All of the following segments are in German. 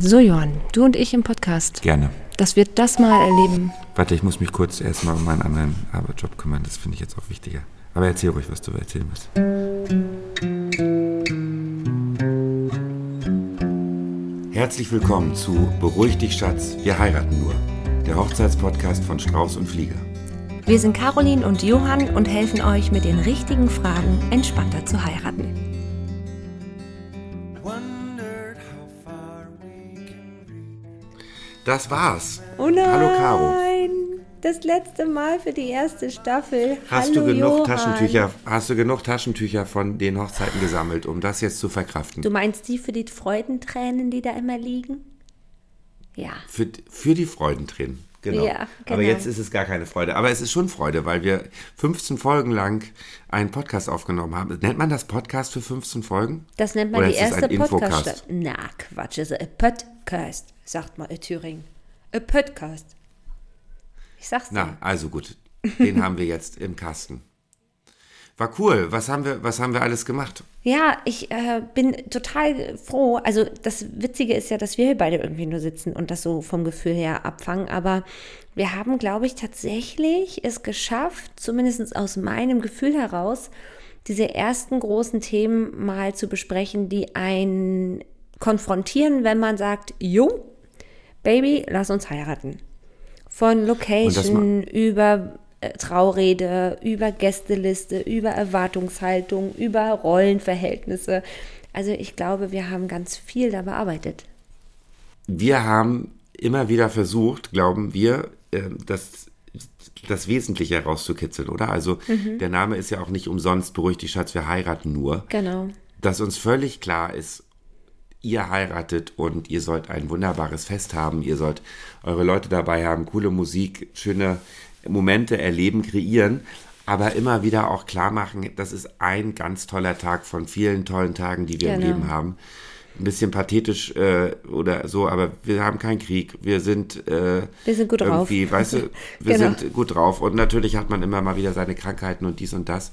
So, Johann, du und ich im Podcast. Gerne. Dass wir das mal erleben. Warte, ich muss mich kurz erstmal um meinen anderen Arbeitsjob kümmern. Das finde ich jetzt auch wichtiger. Aber erzähl ruhig, was du erzählen musst. Herzlich willkommen zu Beruhig dich, Schatz, wir heiraten nur. Der Hochzeitspodcast von Strauß und Flieger. Wir sind Caroline und Johann und helfen euch mit den richtigen Fragen entspannter zu heiraten. Das war's. Oh nein, Hallo Caro. das letzte Mal für die erste Staffel. Hast Hallo du genug Johann. Taschentücher, hast du genug Taschentücher von den Hochzeiten gesammelt, um das jetzt zu verkraften? Du meinst die für die Freudentränen, die da immer liegen? Ja. Für, für die Freudentränen. Genau. Ja, Aber genau. jetzt ist es gar keine Freude. Aber es ist schon Freude, weil wir 15 Folgen lang einen Podcast aufgenommen haben. Nennt man das Podcast für 15 Folgen? Das nennt man Oder die es erste? Podcast. Na, Quatsch, ist ein Podcast, sagt man in Thüringen. Ein Podcast. Ich sag's dir. Na, also gut. Den haben wir jetzt im Kasten. War cool. Was haben wir, was haben wir alles gemacht? Ja, ich äh, bin total froh. Also das Witzige ist ja, dass wir hier beide irgendwie nur sitzen und das so vom Gefühl her abfangen. Aber wir haben, glaube ich, tatsächlich es geschafft, zumindest aus meinem Gefühl heraus, diese ersten großen Themen mal zu besprechen, die einen konfrontieren, wenn man sagt, jo, Baby, lass uns heiraten. Von Location über Traurede, über Gästeliste, über Erwartungshaltung, über Rollenverhältnisse. Also ich glaube, wir haben ganz viel da bearbeitet. Wir haben immer wieder versucht, glauben wir, ähm, das, das Wesentliche herauszukitzeln, oder? Also Mhm. der Name ist ja auch nicht umsonst, beruhigt die Schatz, wir heiraten nur. Genau. dass uns völlig klar ist, ihr heiratet und ihr sollt ein wunderbares Fest haben, ihr sollt eure Leute dabei haben, coole Musik, schöne Momente erleben, kreieren, aber immer wieder auch klar machen, das ist ein ganz toller Tag von vielen tollen Tagen, die wir Genau. im Leben haben. Ein bisschen pathetisch äh, oder so, aber wir haben keinen Krieg. Wir sind, äh, Wir sind gut drauf. weißt du, wir Genau. sind gut drauf. Und natürlich hat man immer mal wieder seine Krankheiten und dies und das.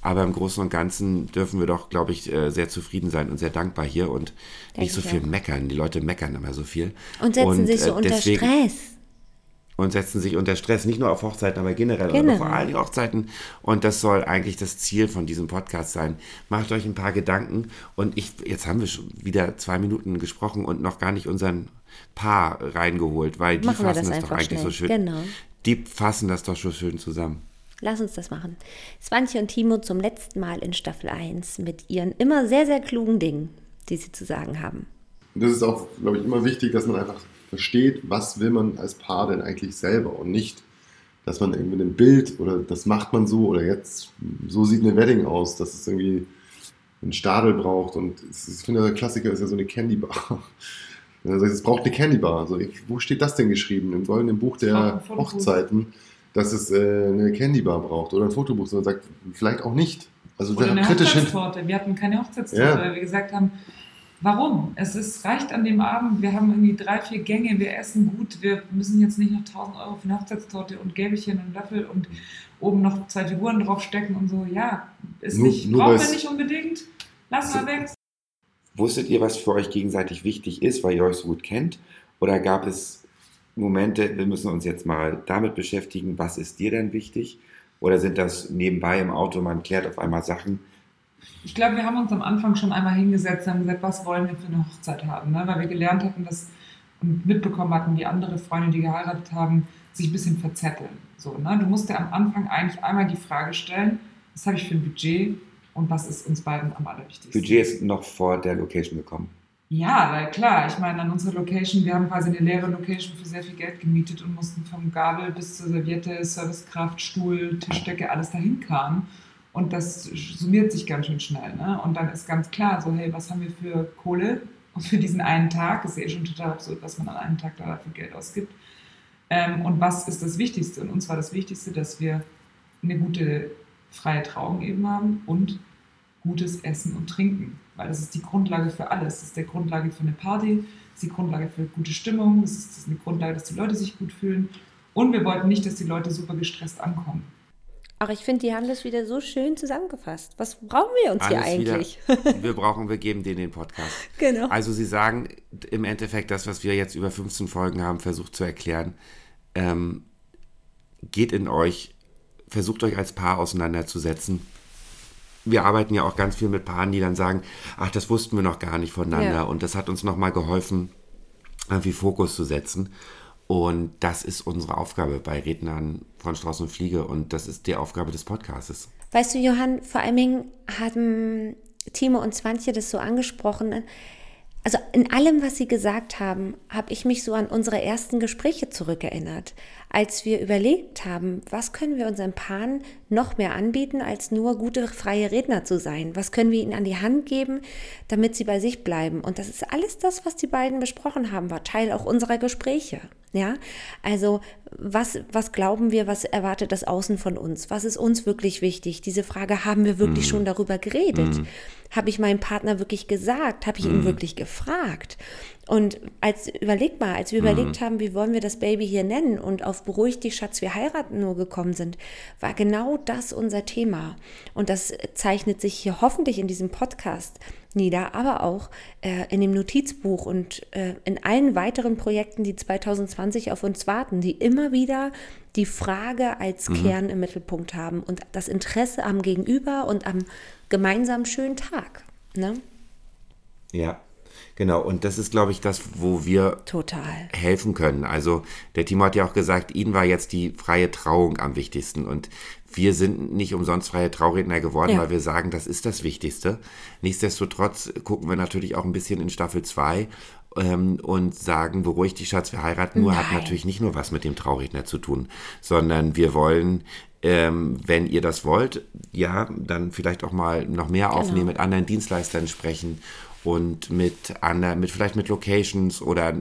Aber im Großen und Ganzen dürfen wir doch, glaube ich, äh, sehr zufrieden sein und sehr dankbar hier und nicht so viel auch. meckern. Die Leute meckern immer so viel. Und setzen sich so äh, unter deswegen- Stress. Und setzen sich unter Stress, nicht nur auf Hochzeiten, aber generell, Generell. aber vor allen Dingen Hochzeiten. Und das soll eigentlich das Ziel von diesem Podcast sein. Macht euch ein paar Gedanken. Und ich, jetzt haben wir schon wieder zwei Minuten gesprochen und noch gar nicht unseren Paar reingeholt, weil die Machen fassen das das, doch eigentlich so schön. schnell. Genau. Die fassen das doch so schön zusammen. Lass uns das machen. Swantje und Timo zum letzten Mal in Staffel 1 mit ihren immer sehr, sehr klugen Dingen, die sie zu sagen haben. Und das ist auch, glaube ich, immer wichtig, dass man einfach versteht, was will man als Paar denn eigentlich selber und nicht, dass man irgendwie ein Bild oder das macht man so oder jetzt so sieht eine Wedding aus, dass es irgendwie einen Stadel braucht und ist, ich finde, der Klassiker ist ja so eine Candy Bar. Also es braucht eine Candy Bar. Also ich, wo steht das denn geschrieben? Im goldenen Buch der ein. Hochzeiten, dass es äh, eine Candy Bar braucht oder ein Fotobuch, sondern sagt, vielleicht auch nicht. Also Oder eine kritisch. Hochzeitstorte. Wir hatten keine Hochzeitstorte, Ja. weil wir gesagt haben, warum? Es ist, reicht an dem Abend, wir haben irgendwie drei, vier Gänge, wir essen gut, wir müssen jetzt nicht noch 1000 Euro für eine Hochzeitstorte und Gäbelchen und Löffel und oben noch zwei Figuren draufstecken und so. Ja, ist Nur- nicht, nur brauchen wir nicht unbedingt. Lass mal weg. Wusstet ihr, was für euch gegenseitig wichtig ist, weil ihr euch so gut kennt? Oder gab es Momente, wir müssen uns jetzt mal damit beschäftigen, was ist dir denn wichtig? Oder sind das nebenbei im Auto, man klärt auf einmal Sachen? Ich glaube, wir haben uns am Anfang schon einmal hingesetzt und haben gesagt, was wollen wir für eine Hochzeit haben, ne? weil wir gelernt hatten, dass und mitbekommen hatten, wie andere Freunde, die geheiratet haben, sich ein bisschen verzetteln. So, ne? Du musst dir am Anfang eigentlich einmal die Frage stellen, was habe ich für ein Budget und was ist uns beiden am allerwichtigsten. Budget ist noch vor der Location gekommen. Ja, weil klar, ich meine, an unserer Location, wir haben quasi eine leere Location für sehr viel Geld gemietet und mussten vom Gabel bis zur Serviette, Servicekraft, Stuhl, Tischdecke, alles dahin kamen. Und das summiert sich ganz schön schnell. Ne? Und dann ist ganz klar, so, hey, was haben wir für Kohle für diesen einen Tag? Ist ja eh schon total absurd, was man an einem Tag da für Geld ausgibt. Ähm, und was ist das Wichtigste? Und uns war das Wichtigste, dass wir eine gute freie Trauung eben haben und gutes Essen und Trinken. Weil das ist die Grundlage für alles. Das ist die Grundlage für eine Party, das ist die Grundlage für gute Stimmung, das ist eine Grundlage, dass die Leute sich gut fühlen. Und wir wollten nicht, dass die Leute super gestresst ankommen. Ach, ich finde, die haben das wieder so schön zusammengefasst. Was brauchen wir uns hier Alles eigentlich? Wieder, wir brauchen, wir geben denen den Podcast. Genau. Also Sie sagen im Endeffekt das, was wir jetzt über 15 Folgen haben, versucht zu erklären. Ähm, geht in euch, versucht euch als Paar auseinanderzusetzen. Wir arbeiten ja auch ganz viel mit Paaren, die dann sagen, ach, das wussten wir noch gar nicht voneinander. Ja. Und das hat uns nochmal geholfen, irgendwie Fokus zu setzen. Und das ist unsere Aufgabe bei Rednern von Strauß und Fliege. Und das ist die Aufgabe des Podcastes. Weißt du, Johann, vor allen Dingen haben Timo und Swantje das so angesprochen. Also in allem, was sie gesagt haben, habe ich mich so an unsere ersten Gespräche zurückerinnert, als wir überlegt haben, was können wir unseren Paaren noch mehr anbieten, als nur gute freie Redner zu sein? Was können wir ihnen an die Hand geben, damit sie bei sich bleiben? Und das ist alles das, was die beiden besprochen haben, war Teil auch unserer Gespräche. Ja, also was, was glauben wir, was erwartet das Außen von uns? Was ist uns wirklich wichtig? Diese Frage haben wir wirklich schon darüber geredet. Habe ich meinem Partner wirklich gesagt? Habe ich ihn wirklich gefragt? Und als, überleg mal, als wir überlegt haben, wie wollen wir das Baby hier nennen und auf Beruhigt dich, Schatz, wir heiraten nur gekommen sind, war genau das unser Thema. Und das zeichnet sich hier hoffentlich in diesem Podcast nieder, aber auch äh, in dem Notizbuch und äh, in allen weiteren Projekten, die 2020 auf uns warten, die immer wieder die Frage als Kern im Mittelpunkt haben und das Interesse am Gegenüber und am gemeinsamen schönen Tag. Ne? Ja, genau. Und das ist, glaube ich, das, wo wir Total. helfen können. Also der Timo hat ja auch gesagt, Ihnen war jetzt die freie Trauung am wichtigsten. Und wir sind nicht umsonst freie Trauredner geworden, Ja. weil wir sagen, das ist das Wichtigste. Nichtsdestotrotz gucken wir natürlich auch ein bisschen in Staffel 2 ähm, und sagen, beruhig dich, Schatz, wir heiraten nur, hat Nein. natürlich nicht nur was mit dem Trauredner zu tun, sondern wir wollen ähm, wenn ihr das wollt, ja, dann vielleicht auch mal noch mehr aufnehmen, mit anderen Dienstleistern sprechen und mit anderen, mit vielleicht mit Locations oder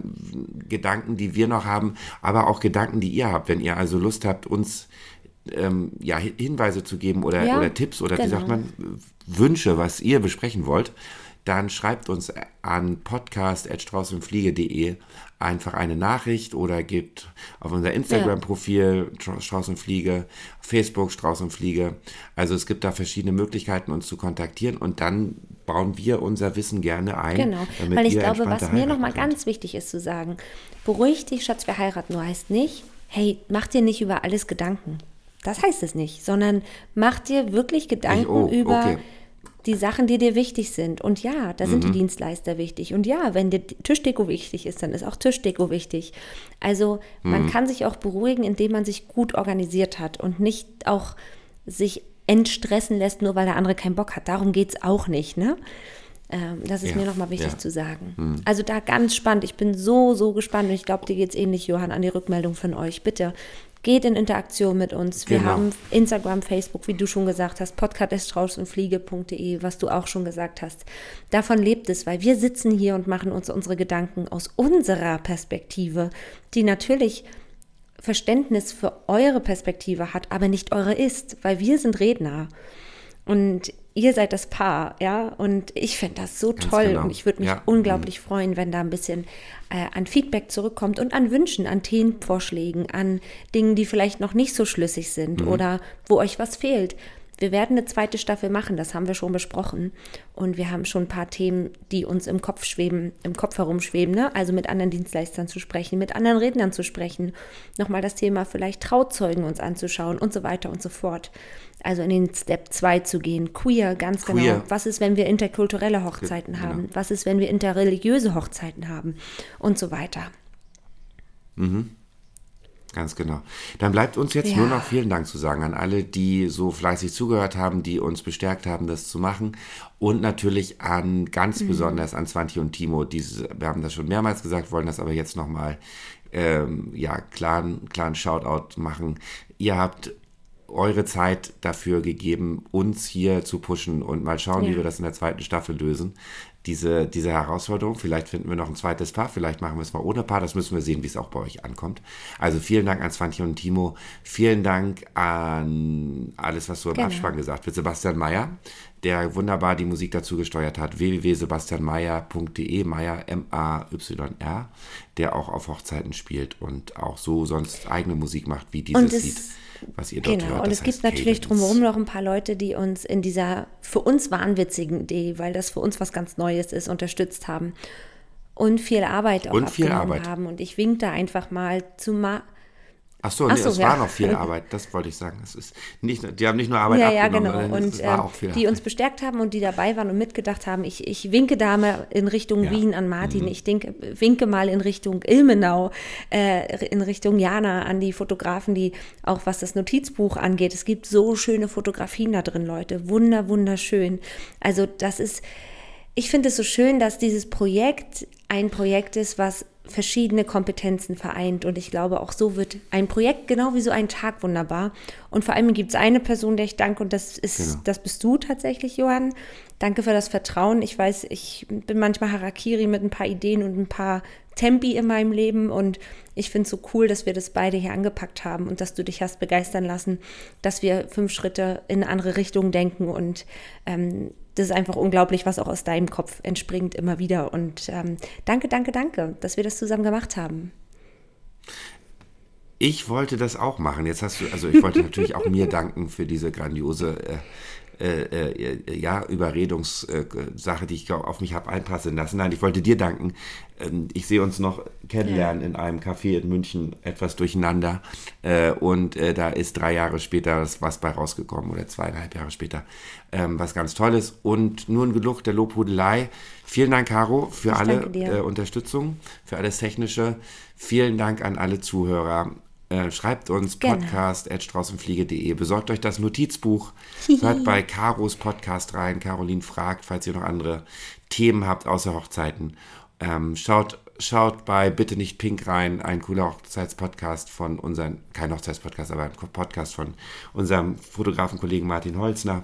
Gedanken, die wir noch haben, aber auch Gedanken, die ihr habt. Wenn ihr also Lust habt, uns ähm, ja, Hi- Hinweise zu geben oder, Ja, oder Tipps oder wie genau. sagt man, Wünsche, was ihr besprechen wollt, dann schreibt uns an podcast.straußundfliege.de einfach eine Nachricht oder gebt auf unser Instagram-Profil Stra- Strauß und Fliege, Facebook Strauß und Fliege. Also es gibt da verschiedene Möglichkeiten, uns zu kontaktieren und dann bauen wir unser Wissen gerne ein. Genau, weil ich glaube, was mir nochmal ganz wichtig ist zu sagen, beruhig dich, Schatz, wir heiraten nur heißt nicht, hey, mach dir nicht über alles Gedanken. Das heißt es nicht, sondern mach dir wirklich Gedanken oh, über okay. Die Sachen, die dir wichtig sind. Und ja, da sind Mhm. die Dienstleister wichtig. Und ja, wenn dir Tischdeko wichtig ist, dann ist auch Tischdeko wichtig. Also man Mhm. kann sich auch beruhigen, indem man sich gut organisiert hat und nicht auch sich entstressen lässt, nur weil der andere keinen Bock hat. Darum geht es auch nicht, ne? Ähm, das ist Ja, mir nochmal wichtig ja. zu sagen. Also da ganz spannend. Ich bin so, so gespannt und ich glaube, dir geht es ähnlich, Johann, an die Rückmeldung von euch. Bitte geht in Interaktion mit uns. Wir Genau. haben Instagram, Facebook, wie du schon gesagt hast, podcast.straußundfliege.de, was du auch schon gesagt hast. Davon lebt es, weil wir sitzen hier und machen uns unsere Gedanken aus unserer Perspektive, die natürlich Verständnis für eure Perspektive hat, aber nicht eure ist, weil wir sind Redner. Und ihr seid das Paar, ja. Und ich finde das so Ganz toll genau. und ich würde mich Ja. unglaublich freuen, wenn da ein bisschen äh, an Feedback zurückkommt und an Wünschen, an Themenvorschlägen, an Dingen, die vielleicht noch nicht so schlüssig sind Mhm. oder wo euch was fehlt. Wir werden eine zweite Staffel machen, das haben wir schon besprochen. Und wir haben schon ein paar Themen, die uns im Kopf schweben, im Kopf herumschweben, ne? Also mit anderen Dienstleistern zu sprechen, mit anderen Rednern zu sprechen, nochmal das Thema vielleicht Trauzeugen uns anzuschauen und so weiter und so fort. Also in den Step 2 zu gehen. Queer, ganz Queer. genau. Was ist, wenn wir interkulturelle Hochzeiten Genau. haben? Was ist, wenn wir interreligiöse Hochzeiten haben? Und so weiter. Ganz genau. Dann bleibt uns jetzt Ja. nur noch vielen Dank zu sagen an alle, die so fleißig zugehört haben, die uns bestärkt haben, das zu machen. Und natürlich an ganz Mhm. besonders an Svanti und Timo. Diese, wir haben das schon mehrmals gesagt, wollen das aber jetzt nochmal ähm, ja, klaren, klaren Shoutout machen. Ihr habt eure Zeit dafür gegeben, uns hier zu pushen und mal schauen, Ja. wie wir das in der zweiten Staffel lösen. Diese, diese Herausforderung. Vielleicht finden wir noch ein zweites Paar, vielleicht machen wir es mal ohne Paar. Das müssen wir sehen, wie es auch bei euch ankommt. Also vielen Dank an Svante und Timo. Vielen Dank an alles, was so im Genau. Abspann gesagt wird. Sebastian Mayer, der wunderbar die Musik dazu gesteuert hat, www.sebastianmeyer.de, Meyer M-A-Y-R, der auch auf Hochzeiten spielt und auch so sonst eigene Musik macht, wie dieses es, Lied, was ihr dort genau, hört. und es gibt natürlich drumherum noch ein paar Leute, die uns in dieser für uns wahnwitzigen Idee, weil das für uns was ganz Neues ist, unterstützt haben und viel Arbeit auch Und viel Arbeit. haben. Und ich wink da einfach mal zu Ma Ach so, Ach nee, so, es ja. war noch viel Arbeit, das wollte ich sagen. Es ist nicht, die haben nicht nur Arbeit ja, ja, abgenommen, genau. sondern Und es war ähm, auch viel die Arbeit. uns bestärkt haben und die dabei waren und mitgedacht haben. Ich, ich winke da mal in Richtung Ja. Mhm. Wien an Martin. Ich denke, winke mal in Richtung Ilmenau, äh, in Richtung Jana an die Fotografen, die auch was das Notizbuch angeht. Es gibt so schöne Fotografien da drin, Leute. Wunder, wunderschön. Also das ist, ich finde es so schön, dass dieses Projekt ein Projekt ist, was verschiedene Kompetenzen vereint. Und ich glaube, auch so wird ein Projekt genau wie so ein Tag wunderbar. Und vor allem gibt es eine Person, der ich danke, und das ist, Genau. das bist du tatsächlich, Johann. Danke für das Vertrauen. Ich weiß, ich bin manchmal Harakiri mit ein paar Ideen und ein paar Tempi in meinem Leben und ich finde es so cool, dass wir das beide hier angepackt haben und dass du dich hast begeistern lassen, dass wir fünf Schritte in eine andere Richtung denken und ähm, das ist einfach unglaublich, was auch aus deinem Kopf entspringt immer wieder und ähm, danke, danke, danke, dass wir das zusammen gemacht haben. Ich wollte das auch machen. Jetzt hast du, also ich wollte natürlich auch mir danken für diese grandiose äh, äh, äh, ja, Überredungssache, die ich auf mich habe einpassen lassen. Nein, ich wollte dir danken. Ähm, ich sehe uns noch kennenlernen in einem Café in München, etwas durcheinander. Äh, und äh, da ist drei Jahre später was bei rausgekommen oder zweieinhalb Jahre später. Ähm, was ganz Tolles. Und nun genug der Lobhudelei. Vielen Dank, Caro, für Ich alle Unterstützung, für alles Technische. Vielen Dank an alle Zuhörer. Äh, schreibt uns Gerne. podcast.straußenfliege.de. Besorgt euch das Notizbuch. Hört bei Caros Podcast rein. Caroline fragt, falls ihr noch andere Themen habt außer Hochzeiten. Ähm, schaut, schaut bei Bitte nicht Pink rein. Ein cooler Hochzeitspodcast von unseren, kein Hochzeitspodcast, aber ein Podcast von unserem Fotografenkollegen Martin Holzner.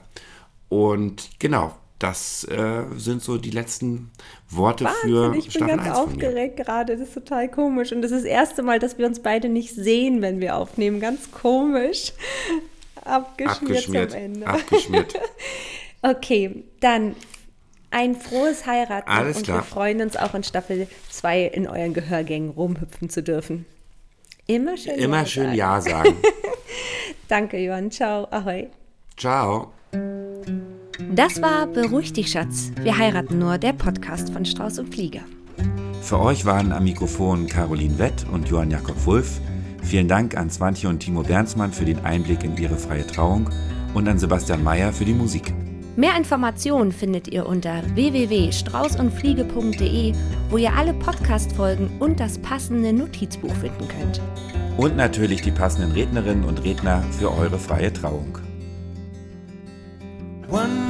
Und genau, das äh, sind so die letzten Worte für Wahnsinn, ich bin ganz 1 von mir. aufgeregt gerade. Das ist total komisch. Und das ist das erste Mal, dass wir uns beide nicht sehen, wenn wir aufnehmen. Ganz komisch. Abgeschmiert, Abgeschmiert, am Ende. abgeschmiert. Okay, dann ein frohes Heiraten. Alles und klar. wir freuen uns auch in Staffel 2 in euren Gehörgängen rumhüpfen zu dürfen. Immer schön Immer Ja schön sagen. Ja sagen. Danke, Johann. Ciao. Ahoi. Ciao. Das war Beruhig dich, Schatz. Wir heiraten nur, der Podcast von Strauß und Fliege. Für euch waren am Mikrofon Caroline Wett und Johann Jakob Wulff. Vielen Dank an Swantje und Timo Bernsmann für den Einblick in ihre freie Trauung und an Sebastian Mayer für die Musik. Mehr Informationen findet ihr unter www.straußundfliege.de, wo ihr alle Podcast-Folgen und das passende Notizbuch finden könnt. Und natürlich die passenden Rednerinnen und Redner für eure freie Trauung. One